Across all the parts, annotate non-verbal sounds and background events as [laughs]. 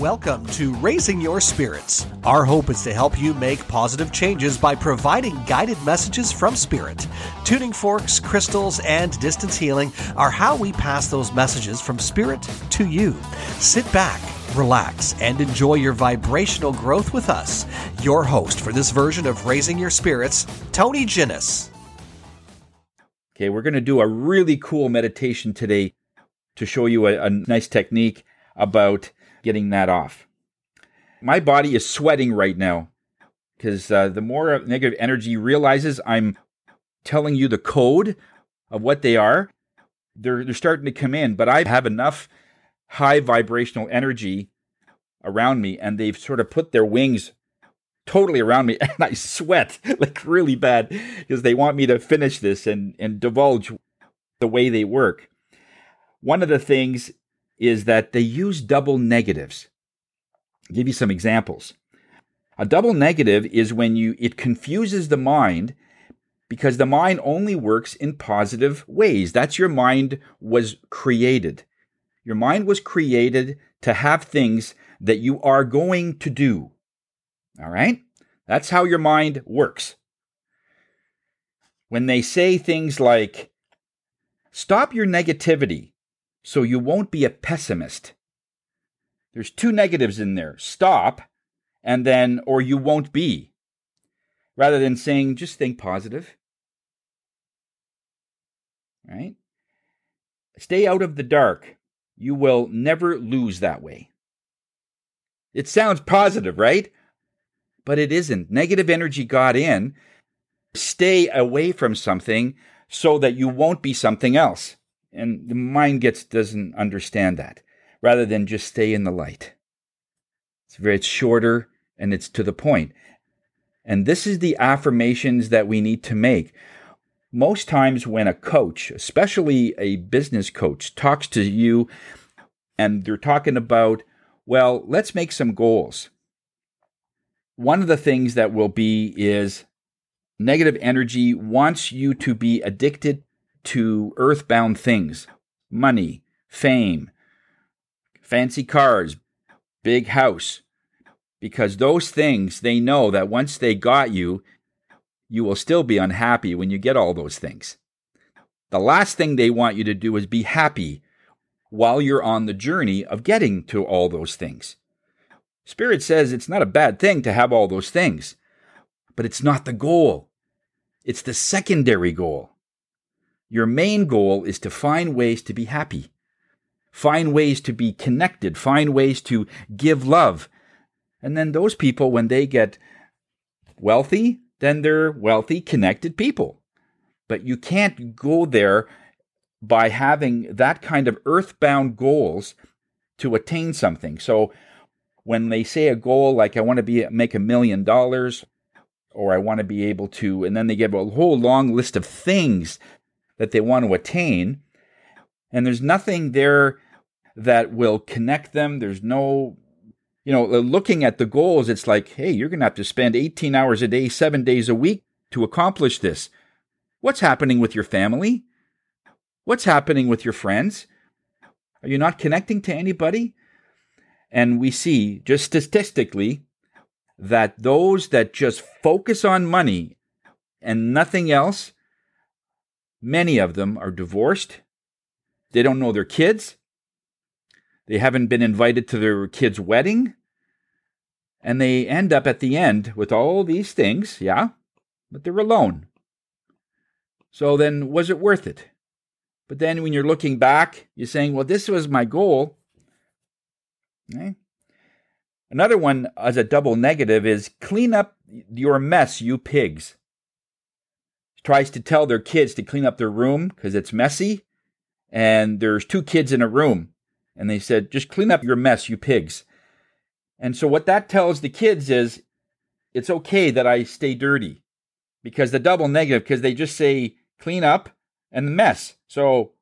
Welcome to Raising Your Spirits. Our hope is to help you make positive changes by providing guided messages from Spirit. Tuning forks, crystals, and distance healing are how we pass those messages from Spirit to you. Sit back, relax, and enjoy your vibrational growth with us. Your host for this version of Raising Your Spirits, Tony Ginnis. Okay, we're going to do a really cool meditation today to show you a, a nice technique about getting that off. My body is sweating right now because uh, the more negative energy realizes I'm telling you the code of what they are, they're, they're starting to come in. But I have enough high vibrational energy around me, and they've sort of put their wings totally around me, [laughs] and I sweat like really bad because they want me to finish this and, and divulge the way they work. One of the things is that they use double negatives. I'll give you some examples. A double negative is when you it confuses the mind because the mind only works in positive ways. That's your mind was created. Your mind was created to have things that you are going to do. All right? That's how your mind works. When they say things like, stop your negativity, so you won't be a pessimist. There's two negatives in there stop, and then, or you won't be, rather than saying just think positive. Right? Stay out of the dark. You will never lose that way. It sounds positive, right? But it isn't. Negative energy got in. Stay away from something so that you won't be something else. And the mind gets doesn't understand that. Rather than just stay in the light. It's very it's shorter and it's to the point. And this is the affirmations that we need to make. Most times when a coach, especially a business coach, talks to you and they're talking about, well, let's make some goals. One of the things that will be is negative energy wants you to be addicted to earthbound things money, fame, fancy cars, big house, because those things they know that once they got you, you will still be unhappy when you get all those things. The last thing they want you to do is be happy while you're on the journey of getting to all those things. Spirit says it's not a bad thing to have all those things, but it's not the goal. It's the secondary goal. Your main goal is to find ways to be happy, find ways to be connected, find ways to give love. And then those people, when they get wealthy, then they're wealthy, connected people. But you can't go there by having that kind of earthbound goals to attain something. So when they say a goal like I want to be make a million dollars or I want to be able to and then they give a whole long list of things that they want to attain. And there's nothing there that will connect them. There's no, you know, uh, looking at the goals, it's like, hey, you're going to have to spend 18 hours a day, seven days a week to accomplish this. What's happening with your family? What's happening with your friends? Are you not connecting to anybody? And we see just statistically that those that just focus on money and nothing else Many of them are divorced. They don't know their kids. They haven't been invited to their kid's wedding. And they end up at the end with all these things, yeah, but they're alone. So then, was it worth it? But then when you're looking back, you're saying, well, this was my goal. Okay. Another one as a double negative is clean up your mess, you pigs tries to tell their kids to clean up their room because it's messy. And there's two kids in a room. And they said, just clean up your mess, you pigs. And so what that tells the kids is it's okay that I stay dirty because the double negative, because they just say clean up and mess. So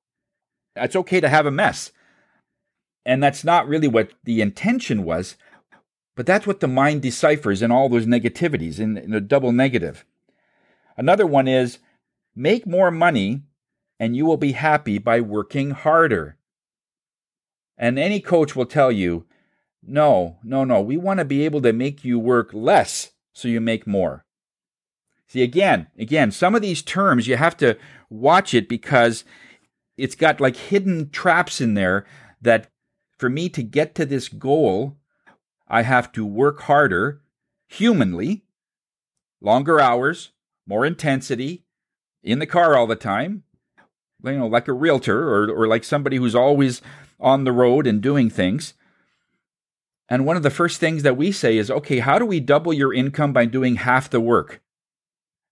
it's okay to have a mess. And that's not really what the intention was, but that's what the mind deciphers in all those negativities in, in the double negative. Another one is make more money and you will be happy by working harder. And any coach will tell you No, no, no. We want to be able to make you work less so you make more. See, again, again, some of these terms you have to watch it because it's got like hidden traps in there that for me to get to this goal, I have to work harder humanly, longer hours, more intensity, in the car all the time, you know, like a realtor or, or like somebody who's always on the road and doing things. And one of the first things that we say is, okay, how do we double your income by doing half the work?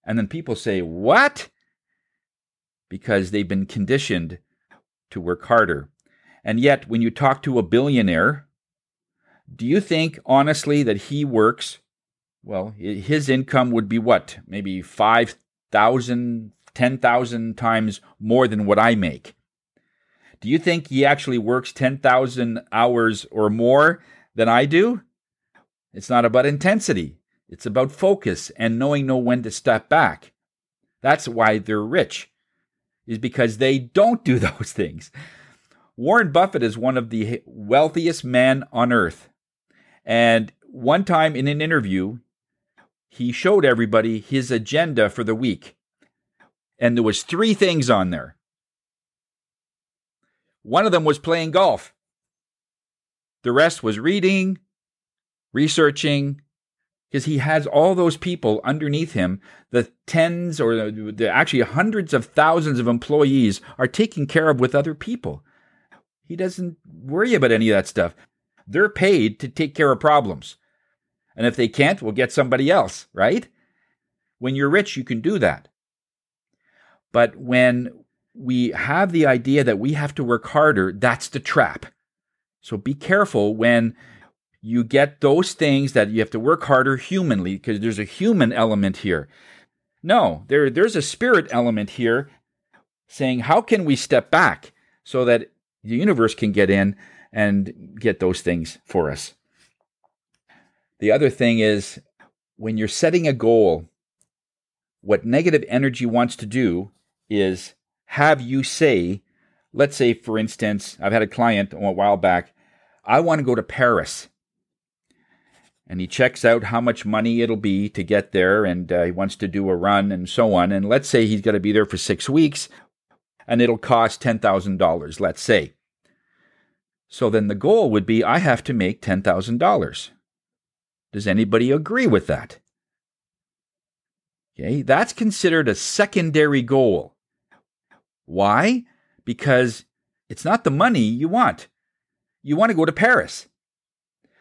And then people say, what? Because they've been conditioned to work harder. And yet, when you talk to a billionaire, do you think honestly that he works? Well, his income would be what? Maybe 5,000, 10,000 times more than what I make. Do you think he actually works 10,000 hours or more than I do? It's not about intensity. It's about focus and knowing know when to step back. That's why they're rich, is because they don't do [laughs] those things. Warren Buffett is one of the wealthiest men on earth. And one time in an interview, he showed everybody his agenda for the week. And there was three things on there. One of them was playing golf. The rest was reading, researching, because he has all those people underneath him. The tens or the, actually hundreds of thousands of employees are taken care of with other people. He doesn't worry about any of that stuff. They're paid to take care of problems. And if they can't, we'll get somebody else, right? When you're rich, you can do that. But when we have the idea that we have to work harder, that's the trap. So be careful when you get those things that you have to work harder humanly because there's a human element here. No, there, there's a spirit element here saying, how can we step back so that the universe can get in and get those things for us? The other thing is when you're setting a goal, what negative energy wants to do is have you say, let's say, for instance, I've had a client a while back I want to go to Paris. And he checks out how much money it'll be to get there, and uh, he wants to do a run and so on. And let's say he's going to be there for six weeks, and it'll cost $10,000, let's say. So then the goal would be I have to make $10,000. Does anybody agree with that? Okay, that's considered a secondary goal. Why? Because it's not the money you want you want to go to Paris.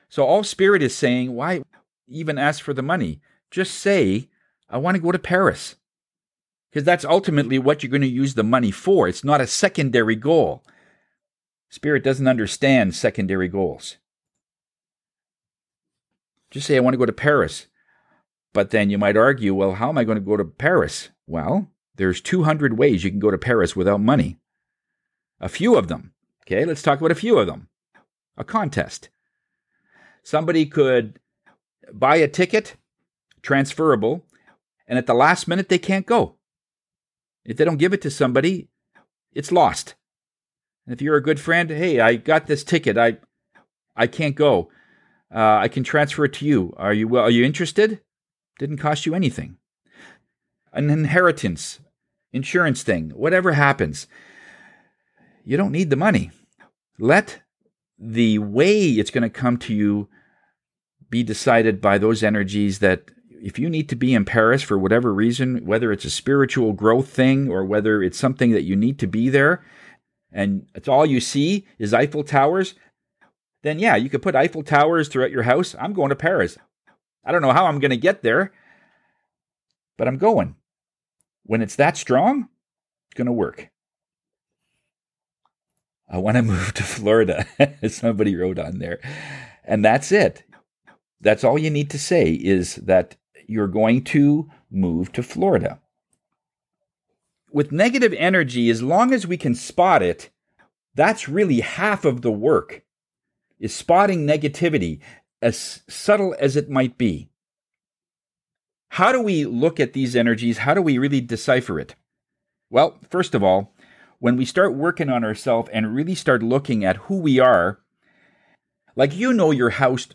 So all Spirit is saying, why even ask for the money? Just say, I want to go to Paris. Because that's ultimately what you're going to use the money for. It's not a secondary goal. Spirit doesn't understand secondary goals. Just say, I want to go to Paris. But then you might argue, well, how am I going to go to Paris? Well, there's 200 ways you can go to Paris without money. A few of them. Okay, let's talk about a few of them a contest. Somebody could buy a ticket, transferable, and at the last minute they can't go. If they don't give it to somebody, it's lost. And if you're a good friend, hey, I got this ticket. I I can't go. Uh, I can transfer it to you. Are you are you interested? Didn't cost you anything. An inheritance, insurance thing, whatever happens, you don't need the money. Let the way it's going to come to you be decided by those energies that if you need to be in Paris for whatever reason, whether it's a spiritual growth thing or whether it's something that you need to be there, and it's all you see is Eiffel Towers, then yeah, you could put Eiffel Towers throughout your house. I'm going to Paris. I don't know how I'm going to get there, but I'm going. When it's that strong, it's going to work. I want to [laughs] move to Florida. Somebody wrote on there. And that's it. That's all you need to say is that you're going to move to Florida. With negative energy, as long as we can spot it, that's really half of the work is spotting negativity, as subtle as it might be. How do we look at these energies? How do we really decipher it? Well, first of all, when we start working on ourselves and really start looking at who we are, Like you know your house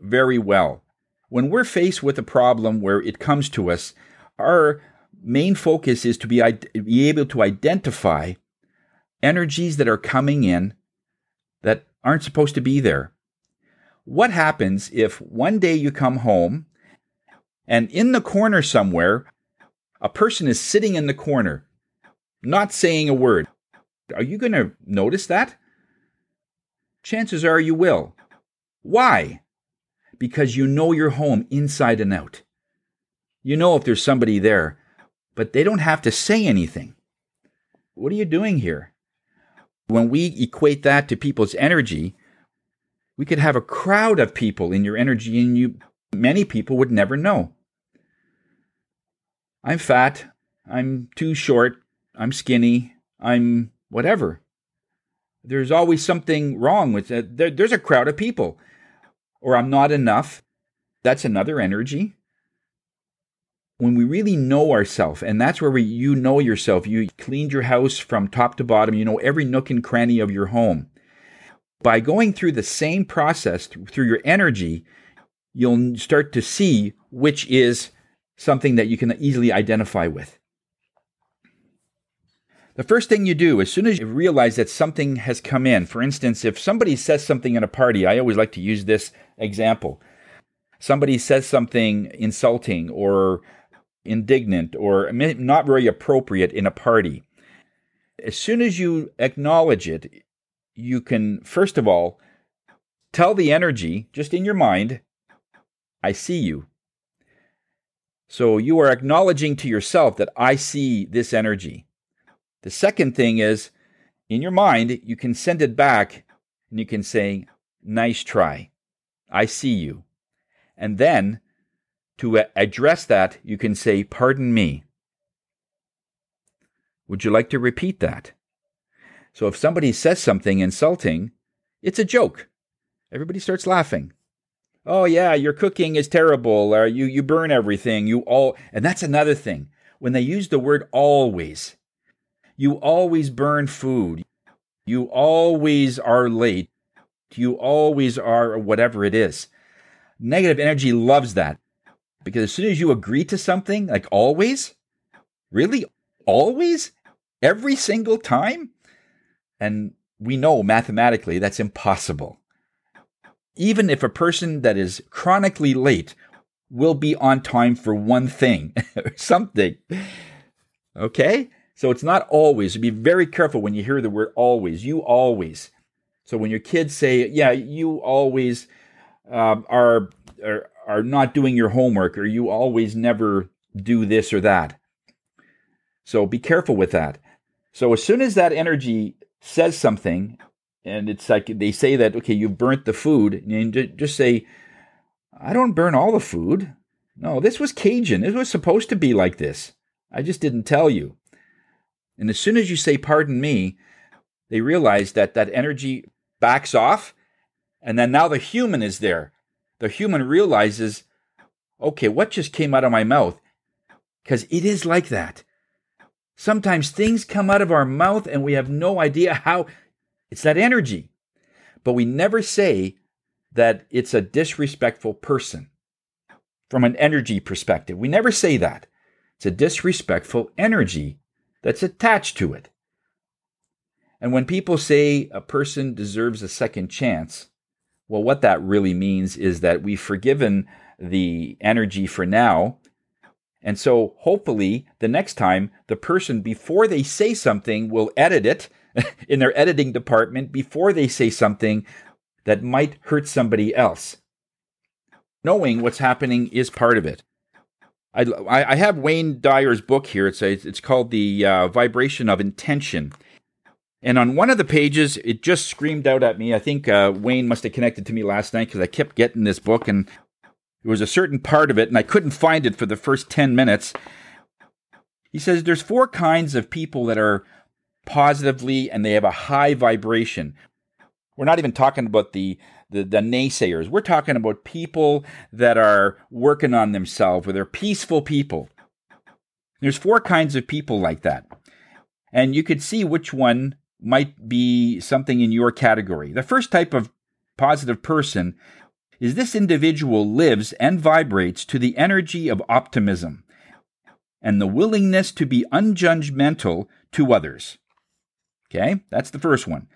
very well. When we're faced with a problem where it comes to us, our main focus is to be, be able to identify energies that are coming in that aren't supposed to be there. What happens if one day you come home and in the corner somewhere, a person is sitting in the corner, not saying a word? Are you going to notice that? Chances are you will. Why? Because you know your home inside and out. You know if there's somebody there, but they don't have to say anything. What are you doing here? When we equate that to people's energy, we could have a crowd of people in your energy and you many people would never know. I'm fat, I'm too short, I'm skinny, I'm whatever. There's always something wrong with it. There, there's a crowd of people. Or I'm not enough. That's another energy when we really know ourselves, and that's where we, you know yourself, you cleaned your house from top to bottom, you know every nook and cranny of your home. By going through the same process through your energy, you'll start to see which is something that you can easily identify with. The first thing you do, as soon as you realize that something has come in, for instance, if somebody says something at a party, I always like to use this example. Somebody says something insulting or indignant or not very appropriate in a party. As soon as you acknowledge it, you can, first of all, tell the energy just in your mind, I see you. So you are acknowledging to yourself that I see this energy. The second thing is, in your mind, you can send it back and you can say, Nice try. I see you. And then to address that, you can say, Pardon me. Would you like to repeat that? So if somebody says something insulting, it's a joke. Everybody starts laughing. Oh yeah, your cooking is terrible, or you you burn everything. You all and that's another thing. When they use the word always, you always burn food. You always are late. You always are whatever it is. Negative energy loves that. Because as soon as you agree to something, like always, really, always, every single time, and we know mathematically that's impossible. Even if a person that is chronically late will be on time for one thing [laughs] or something. Okay? So it's not always. Be very careful when you hear the word always. You always. So when your kids say, yeah, you always um, are, are are not doing your homework or you always never do this or that. So be careful with that. So as soon as that energy says something, and it's like they say that, okay, you burnt the food, and just say, I don't burn all the food. No, this was Cajun. It was supposed to be like this. I just didn't tell you. And as soon as you say, pardon me, they realize that that energy backs off. And then now the human is there the human realizes, okay, what just came out of my mouth? Because it is like that. Sometimes things come out of our mouth and we have no idea how. It's that energy. But we never say that it's a disrespectful person from an energy perspective. We never say that. It's a disrespectful energy that's attached to it. And when people say a person deserves a second chance, well, what that really means is that we've forgiven the energy for now. And so hopefully the next time the person, before they say something, will edit it [laughs] in their editing department before they say something that might hurt somebody else. Knowing what's happening is part of it. I, I have Wayne Dyer's book here. It's, a, it's called The uh, Vibration of Intention. And on one of the pages, it just screamed out at me. I think uh, Wayne must have connected to me last night because I kept getting this book, and there was a certain part of it, and I couldn't find it for the first 10 minutes. He says there's four kinds of people that are positively and they have a high vibration. We're not even talking about the, the, the naysayers. We're talking about people that are working on themselves, where they're peaceful people. There's four kinds of people like that. And you could see which one might be something in your category. The first type of positive person is this individual lives and vibrates to the energy of optimism and the willingness to be unjudgmental to others. Okay, that's the first one.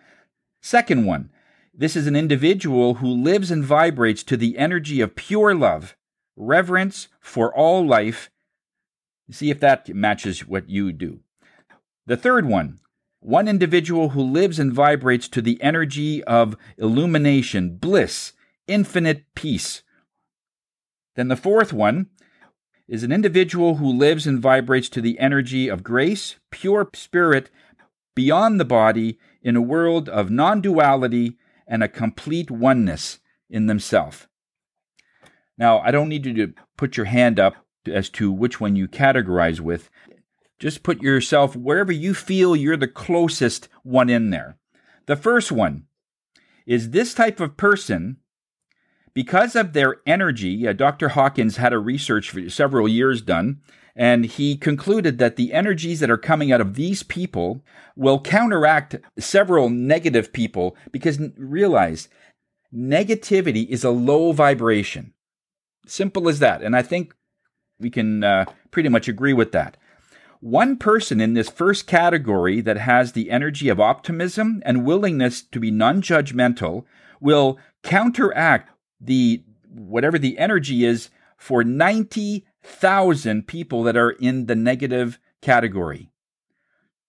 Second one, this is an individual who lives and vibrates to the energy of pure love, reverence for all life. See if that matches what you do. The third one, one individual who lives and vibrates to the energy of illumination, bliss, infinite peace. Then the fourth one is an individual who lives and vibrates to the energy of grace, pure spirit, beyond the body, in a world of non duality and a complete oneness in themselves. Now, I don't need you to put your hand up as to which one you categorize with. Just put yourself wherever you feel you're the closest one in there. The first one is this type of person, because of their energy, uh, Dr. Hawkins had a research for several years done, and he concluded that the energies that are coming out of these people will counteract several negative people because realize negativity is a low vibration. Simple as that. And I think we can uh, pretty much agree with that. One person in this first category that has the energy of optimism and willingness to be non judgmental will counteract the whatever the energy is for 90,000 people that are in the negative category.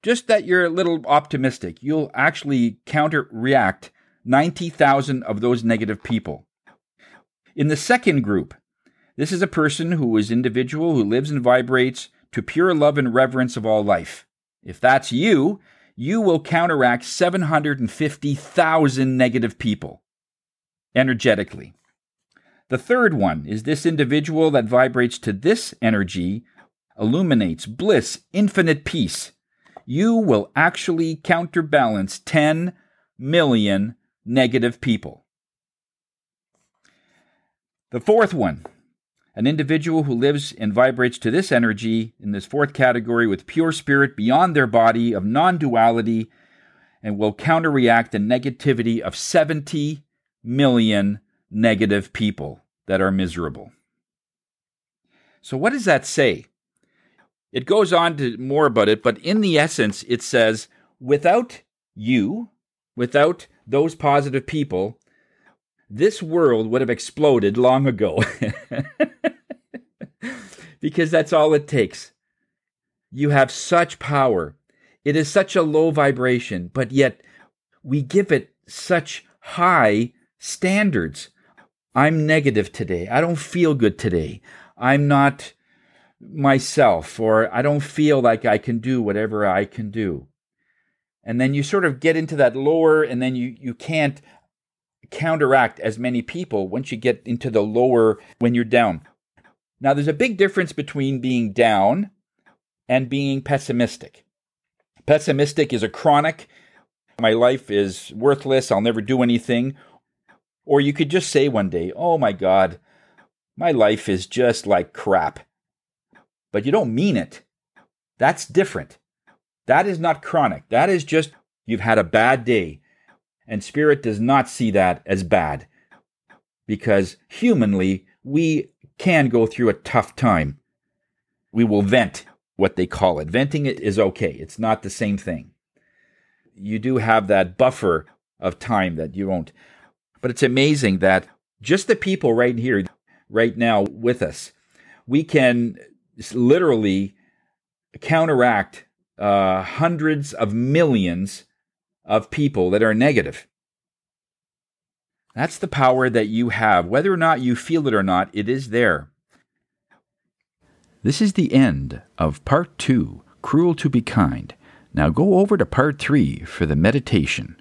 Just that you're a little optimistic, you'll actually counteract 90,000 of those negative people. In the second group, this is a person who is individual who lives and vibrates to pure love and reverence of all life. If that's you, you will counteract 750,000 negative people energetically. The third one is this individual that vibrates to this energy, illuminates bliss, infinite peace. You will actually counterbalance 10 million negative people. The fourth one an individual who lives and vibrates to this energy in this fourth category with pure spirit beyond their body of non duality and will counterreact the negativity of 70 million negative people that are miserable. So, what does that say? It goes on to more about it, but in the essence, it says without you, without those positive people, this world would have exploded long ago. [laughs] because that's all it takes. You have such power. It is such a low vibration, but yet we give it such high standards. I'm negative today. I don't feel good today. I'm not myself, or I don't feel like I can do whatever I can do. And then you sort of get into that lower, and then you, you can't counteract as many people once you get into the lower when you're down. Now, there's a big difference between being down and being pessimistic. Pessimistic is a chronic, my life is worthless, I'll never do anything. Or you could just say one day, oh my God, my life is just like crap. But you don't mean it. That's different. That is not chronic. That is just you've had a bad day. And spirit does not see that as bad because humanly, we can go through a tough time. We will vent, what they call it. Venting it is okay, it's not the same thing. You do have that buffer of time that you won't. But it's amazing that just the people right here, right now with us, we can literally counteract uh, hundreds of millions of people that are negative. That's the power that you have. Whether or not you feel it or not, it is there. This is the end of part two Cruel to Be Kind. Now go over to part three for the meditation.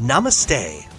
namaste.